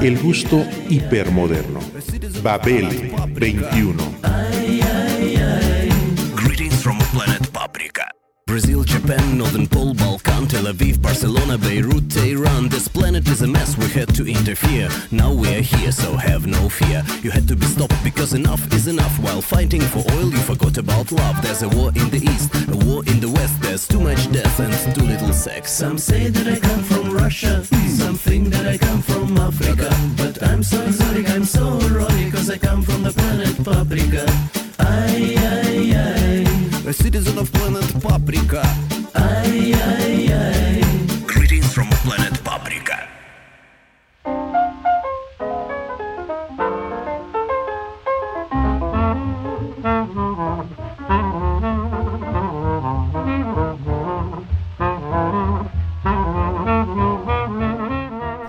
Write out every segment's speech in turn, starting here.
El gusto hipermoderno. Babel 21. Japan, Northern Pole, Balkan, Tel Aviv, Barcelona, Beirut, Tehran. This planet is a mess, we had to interfere. Now we are here, so have no fear. You had to be stopped because enough is enough. While fighting for oil, you forgot about love. There's a war in the east, a war in the west. There's too much death and too little sex. Some say that I come from Russia, some think that I come from Africa. But I'm so exotic, I'm so erotic, cause I come from the planet Paprika. Ay, ay, ay, A citizen of planet Paprika. ay, ay, ay. Greetings from planet Paprika.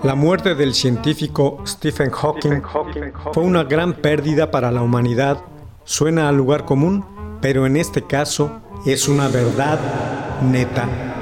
La muerte del científico Stephen Hawking fue una gran pérdida para la humanidad. Suena a lugar común, pero en este caso es una verdad neta.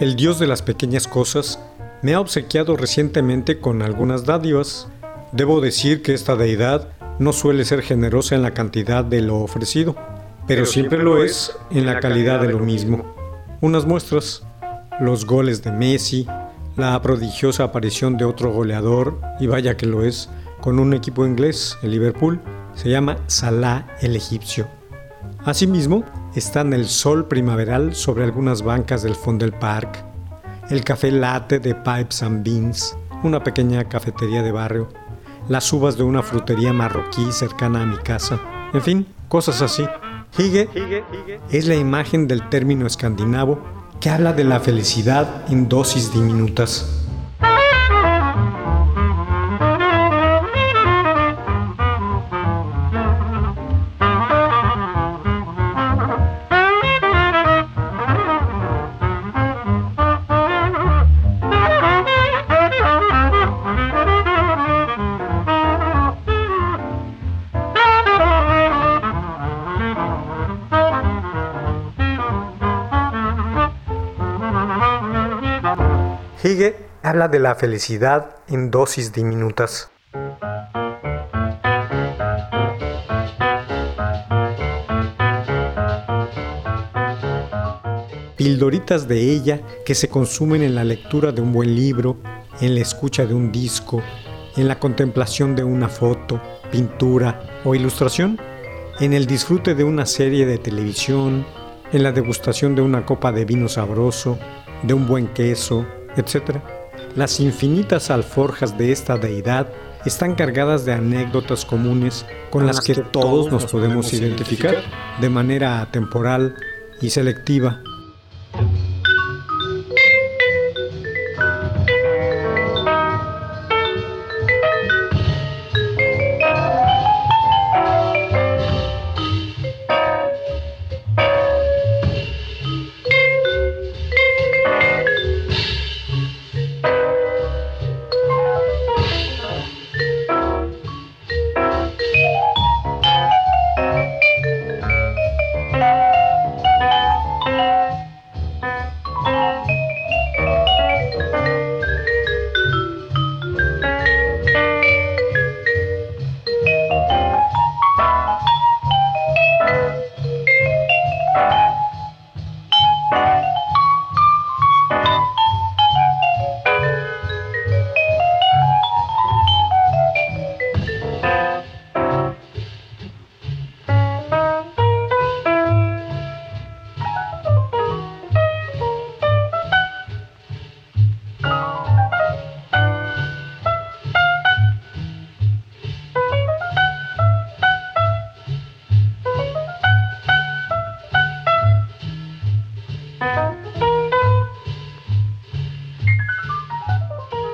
El dios de las pequeñas cosas, me ha obsequiado recientemente con algunas dádivas. Debo decir que esta deidad no suele ser generosa en la cantidad de lo ofrecido, pero siempre lo es en la calidad de lo mismo. Unas muestras, los goles de Messi, la prodigiosa aparición de otro goleador, y vaya que lo es, con un equipo inglés, el Liverpool, se llama Salah el egipcio. Asimismo, están el sol primaveral sobre algunas bancas del Fondel Park, el café latte de Pipes and Beans, una pequeña cafetería de barrio, las uvas de una frutería marroquí cercana a mi casa, en fin, cosas así. Hige es la imagen del término escandinavo que habla de la felicidad en dosis diminutas. Habla de la felicidad en dosis diminutas. Pildoritas de ella que se consumen en la lectura de un buen libro, en la escucha de un disco, en la contemplación de una foto, pintura o ilustración, en el disfrute de una serie de televisión, en la degustación de una copa de vino sabroso, de un buen queso, etc. Las infinitas alforjas de esta deidad están cargadas de anécdotas comunes con las que todos nos podemos identificar de manera atemporal y selectiva.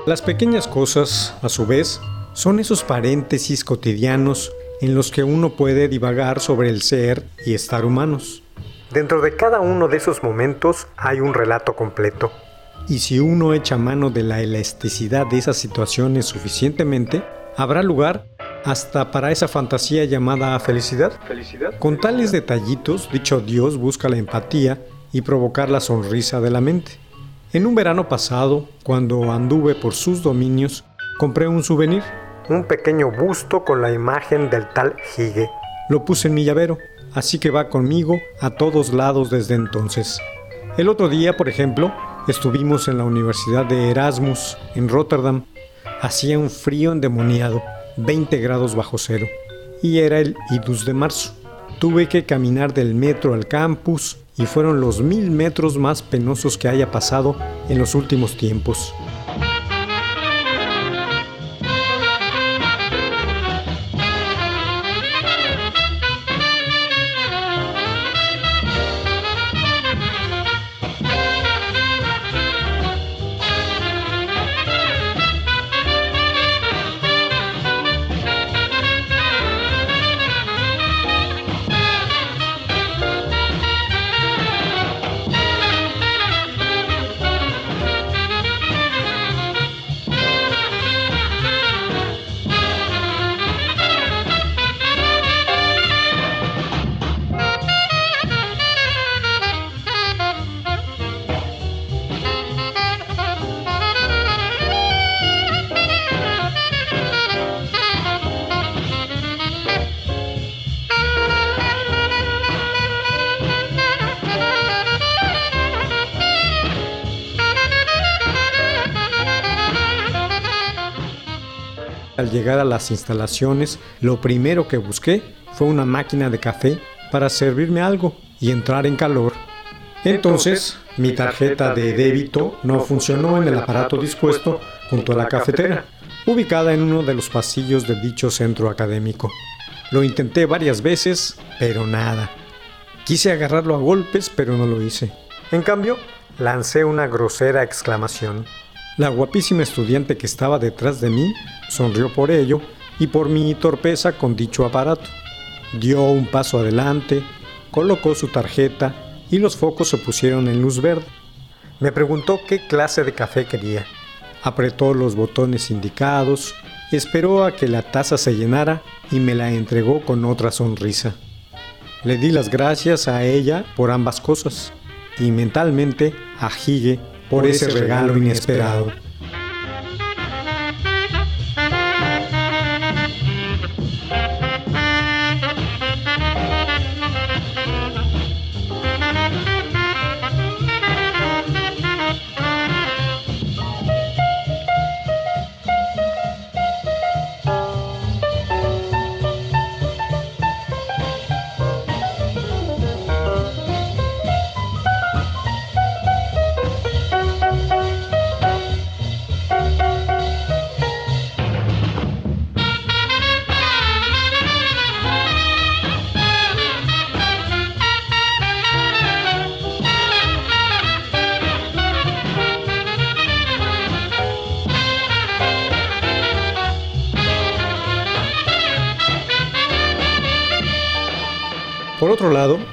Las pequeñas cosas, a su vez, son esos paréntesis cotidianos en los que uno puede divagar sobre el ser y estar humanos. Dentro de cada uno de esos momentos hay un relato completo. Y si uno echa mano de la elasticidad de esas situaciones suficientemente, habrá lugar hasta para esa fantasía llamada felicidad. Con tales detallitos, dicho Dios busca la empatía y provocar la sonrisa de la mente. En un verano pasado, cuando anduve por sus dominios, compré un souvenir, un pequeño busto con la imagen del tal Hige. Lo puse en mi llavero, así que va conmigo a todos lados desde entonces. El otro día, por ejemplo, estuvimos en la Universidad de Erasmus, en Rotterdam. Hacía un frío endemoniado, 20 grados bajo cero, y era el idus de marzo. Tuve que caminar del metro al campus y fueron los mil metros más penosos que haya pasado en los últimos tiempos. Llegar a las instalaciones, lo primero que busqué fue una máquina de café para servirme algo y entrar en calor. Entonces, mi tarjeta de débito no funcionó en el aparato dispuesto junto a la cafetera, ubicada en uno de los pasillos de dicho centro académico. Lo intenté varias veces, pero nada. Quise agarrarlo a golpes, pero no lo hice. En cambio, lancé una grosera exclamación. La guapísima estudiante que estaba detrás de mí sonrió por ello y por mi torpeza con dicho aparato. Dio un paso adelante, colocó su tarjeta y los focos se pusieron en luz verde. Me preguntó qué clase de café quería. Apretó los botones indicados, esperó a que la taza se llenara y me la entregó con otra sonrisa. Le di las gracias a ella por ambas cosas y mentalmente a Hige por ese regalo inesperado.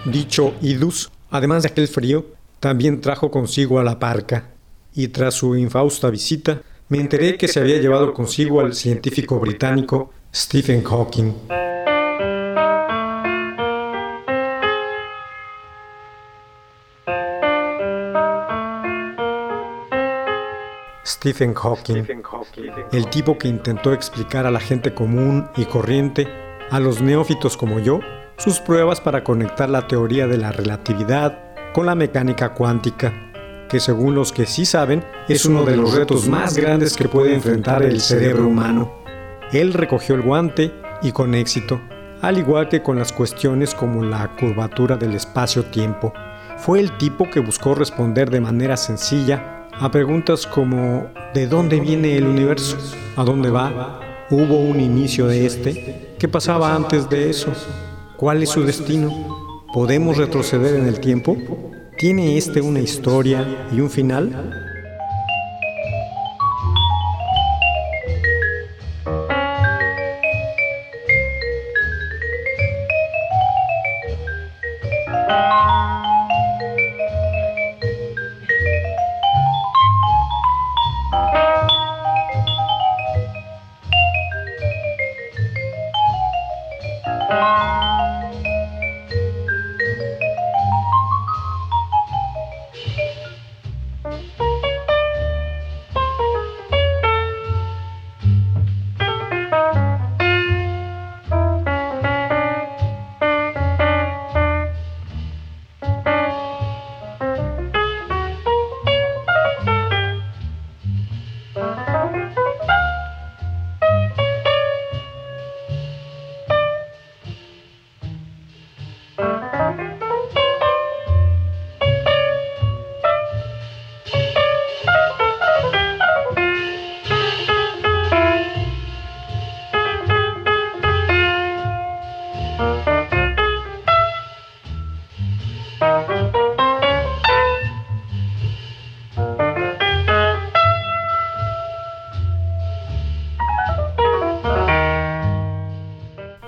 Dicho Idus, además de aquel frío, también trajo consigo a la parca, y tras su infausta visita, me enteré que se había llevado consigo al científico británico Stephen Hawking. Stephen Hawking, el tipo que intentó explicar a la gente común y corriente, a los neófitos como yo, sus pruebas para conectar la teoría de la relatividad con la mecánica cuántica, que según los que sí saben es uno de los retos más grandes que puede enfrentar el cerebro humano. Él recogió el guante y con éxito, al igual que con las cuestiones como la curvatura del espacio-tiempo. Fue el tipo que buscó responder de manera sencilla a preguntas como ¿de dónde viene el universo? ¿A dónde va? ¿Hubo un inicio de este? ¿Qué pasaba antes de eso? ¿Cuál es su destino? ¿Podemos retroceder en el tiempo? ¿Tiene este una historia y un final?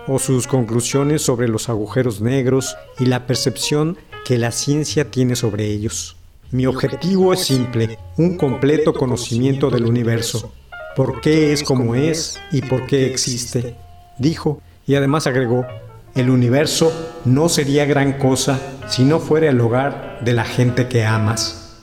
O sus conclusiones sobre los agujeros negros y la percepción que la ciencia tiene sobre ellos. Mi objetivo es simple, un completo conocimiento del universo. ¿Por qué es como es y por qué existe? Dijo, y además agregó, el universo no sería gran cosa si no fuera el hogar de la gente que amas.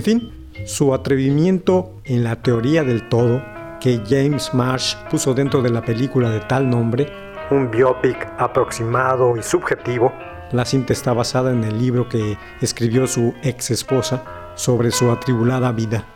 En fin, su atrevimiento en la teoría del todo, que James Marsh puso dentro de la película de tal nombre, un biopic aproximado y subjetivo, la cinta está basada en el libro que escribió su ex esposa sobre su atribulada vida.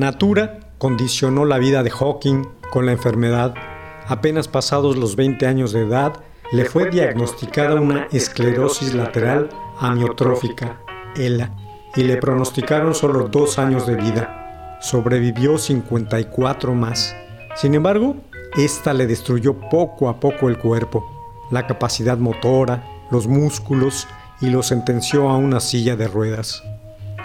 Natura condicionó la vida de Hawking con la enfermedad. Apenas pasados los 20 años de edad, le fue diagnosticada una esclerosis lateral amiotrófica, ELA, y le pronosticaron solo dos años de vida. Sobrevivió 54 más. Sin embargo, esta le destruyó poco a poco el cuerpo, la capacidad motora, los músculos y lo sentenció a una silla de ruedas.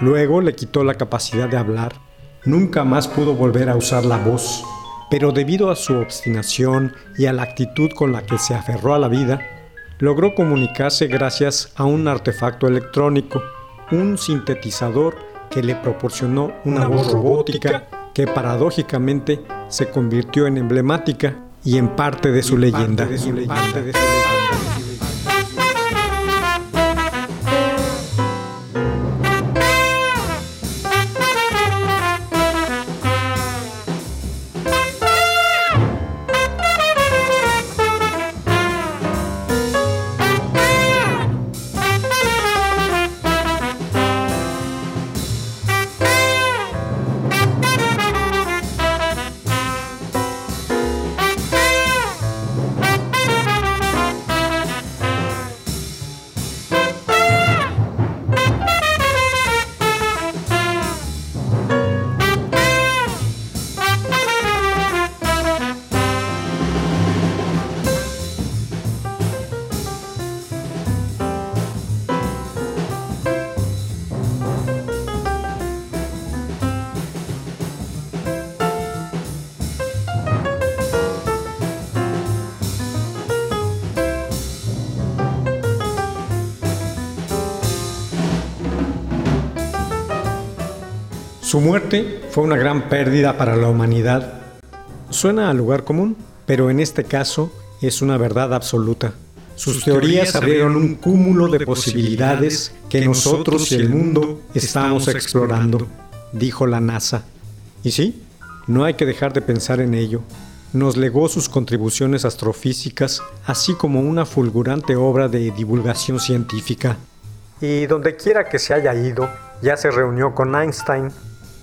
Luego le quitó la capacidad de hablar Nunca más pudo volver a usar la voz, pero debido a su obstinación y a la actitud con la que se aferró a la vida, logró comunicarse gracias a un artefacto electrónico, un sintetizador que le proporcionó una voz robótica que paradójicamente se convirtió en emblemática y en parte de su leyenda. Su muerte fue una gran pérdida para la humanidad. Suena a lugar común, pero en este caso es una verdad absoluta. Sus, teorías abrieron un cúmulo de posibilidades que nosotros y el mundo estamos explorando, dijo la NASA. Y sí, no hay que dejar de pensar en ello. Nos legó sus contribuciones astrofísicas, así como una fulgurante obra de divulgación científica. Y donde quiera que se haya ido, ya se reunió con Einstein.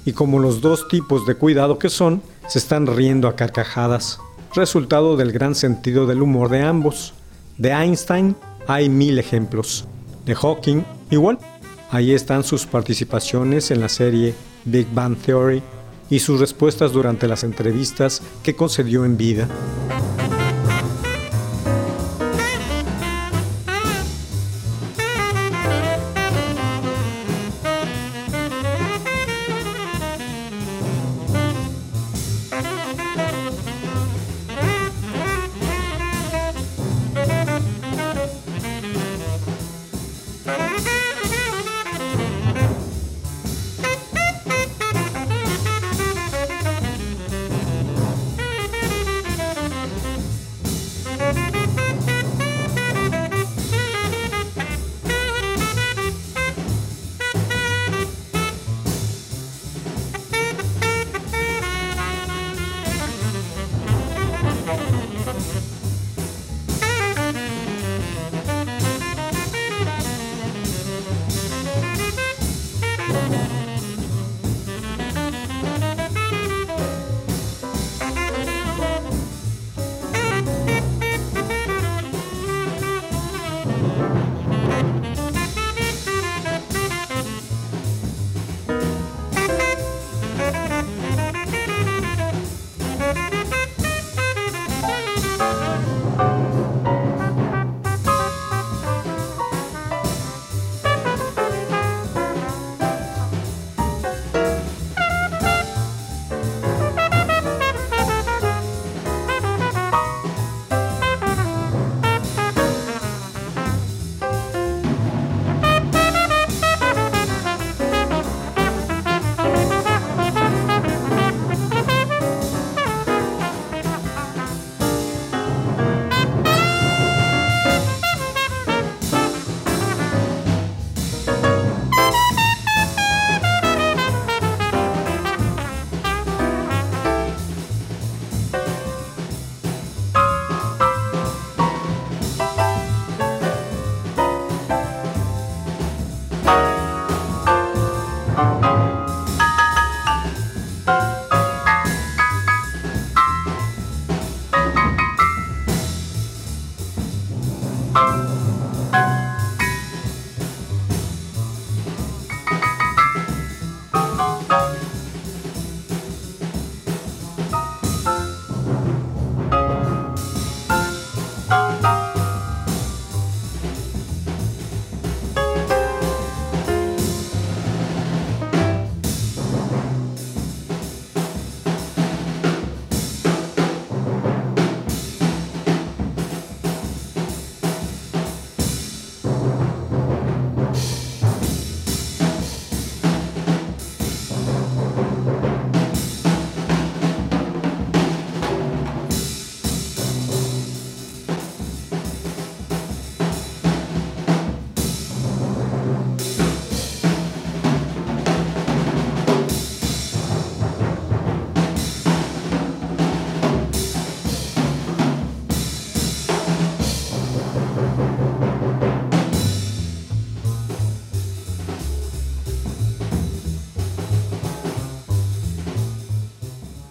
Y como los dos tipos de cuidado que son, se están riendo a carcajadas, resultado del gran sentido del humor de ambos. De Einstein hay mil ejemplos. De Hawking, igual. Ahí están sus participaciones en la serie Big Bang Theory y sus respuestas durante las entrevistas que concedió en vida.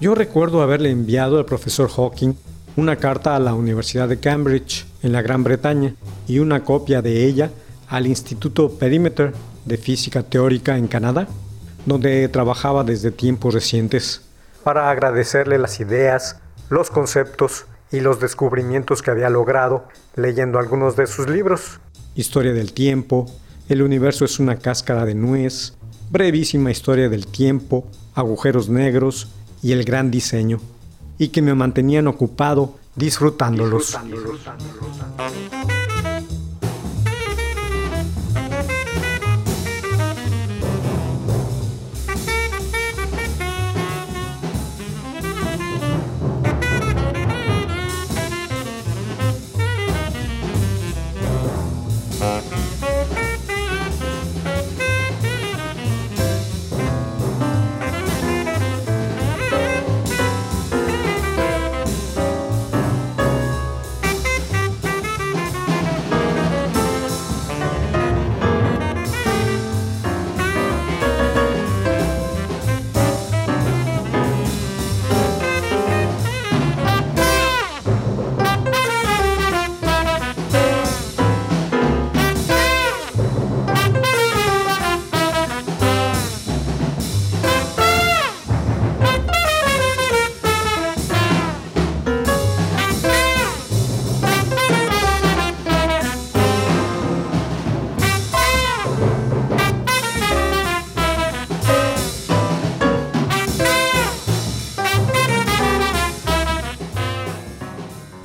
Yo recuerdo haberle enviado al profesor Hawking una carta a la Universidad de Cambridge, en la Gran Bretaña, y una copia de ella al Instituto Perimeter de Física Teórica en Canadá, donde trabajaba desde tiempos recientes, para agradecerle las ideas, los conceptos y los descubrimientos que había logrado leyendo algunos de sus libros. Historia del tiempo, El universo es una cáscara de nuez, Brevísima historia del tiempo, Agujeros negros, y el gran diseño, y que me mantenían ocupado disfrutándolos.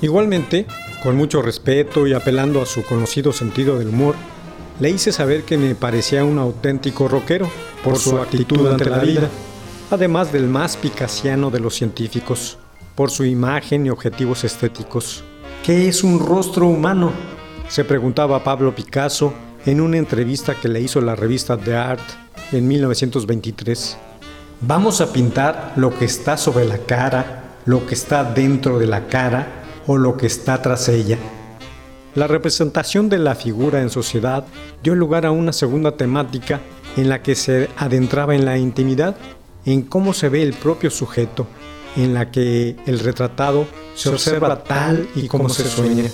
Igualmente, con mucho respeto y apelando a su conocido sentido del humor, le hice saber que me parecía un auténtico rockero por su actitud ante la vida, además del más picasiano de los científicos, por su imagen y objetivos estéticos. ¿Qué es un rostro humano? Se preguntaba Pablo Picasso en una entrevista que le hizo la revista The Art en 1923. Vamos a pintar lo que está sobre la cara, lo que está dentro de la cara o lo que está tras ella. La representación de la figura en sociedad dio lugar a una segunda temática en la que se adentraba en la intimidad, en cómo se ve el propio sujeto, en la que el retratado se observa tal y como se sueña.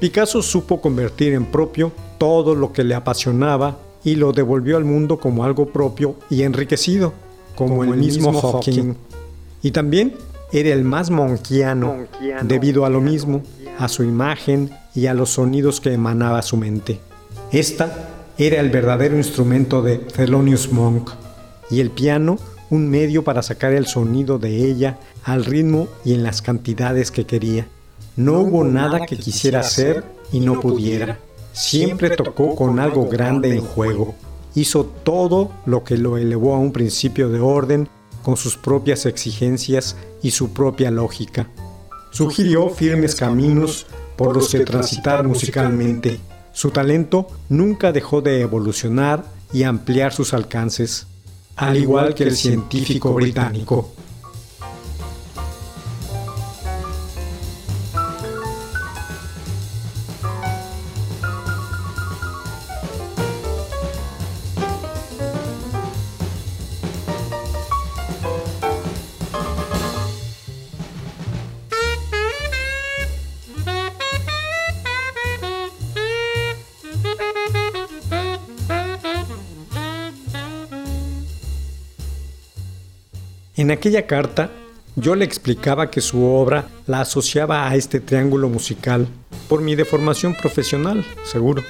Picasso supo convertir en propio todo lo que le apasionaba y lo devolvió al mundo como algo propio y enriquecido, como, el, mismo, Hawking. Y también era el más monquiano, debido a lo mismo, a su imagen y a los sonidos que emanaba su mente. Esta era el verdadero instrumento de Thelonious Monk y el piano un medio para sacar el sonido de ella al ritmo y en las cantidades que quería. No hubo nada que quisiera hacer y no pudiera. Siempre tocó con algo grande en juego. Hizo todo lo que lo elevó a un principio de orden con sus propias exigencias y su propia lógica. Sugirió firmes caminos por los que transitar musicalmente. Su talento nunca dejó de evolucionar y ampliar sus alcances, al igual que el científico británico. En aquella carta yo le explicaba que su obra la asociaba a este triángulo musical por mi deformación profesional, seguro.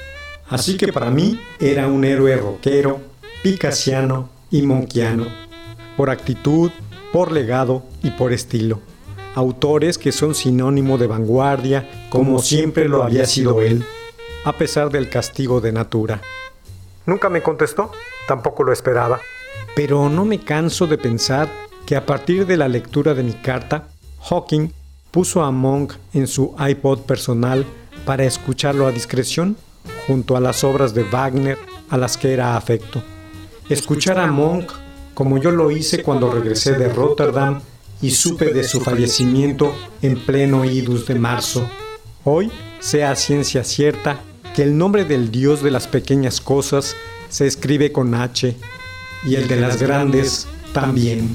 Así que para mí era un héroe rockero, picasiano y monquiano, por actitud, por legado y por estilo. Autores que son sinónimo de vanguardia, como siempre lo había sido él, a pesar del castigo de Natura. Nunca me contestó, tampoco lo esperaba, pero no me canso de pensar que a partir de la lectura de mi carta, Hawking puso a Monk en su iPod personal para escucharlo a discreción junto a las obras de Wagner a las que era afecto. Escuchar a Monk como yo lo hice cuando regresé de Rotterdam y supe de su fallecimiento en pleno idus de marzo. Hoy, sea ciencia cierta, que el nombre del Dios de las pequeñas cosas se escribe con H y el de las grandes también.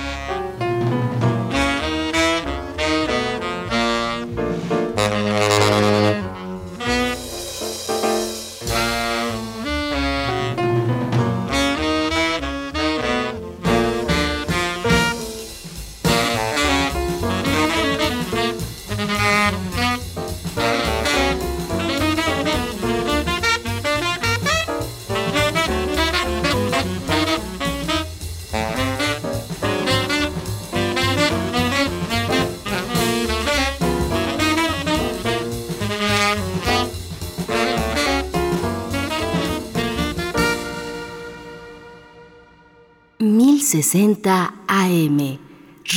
AM,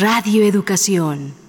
Radio Educación.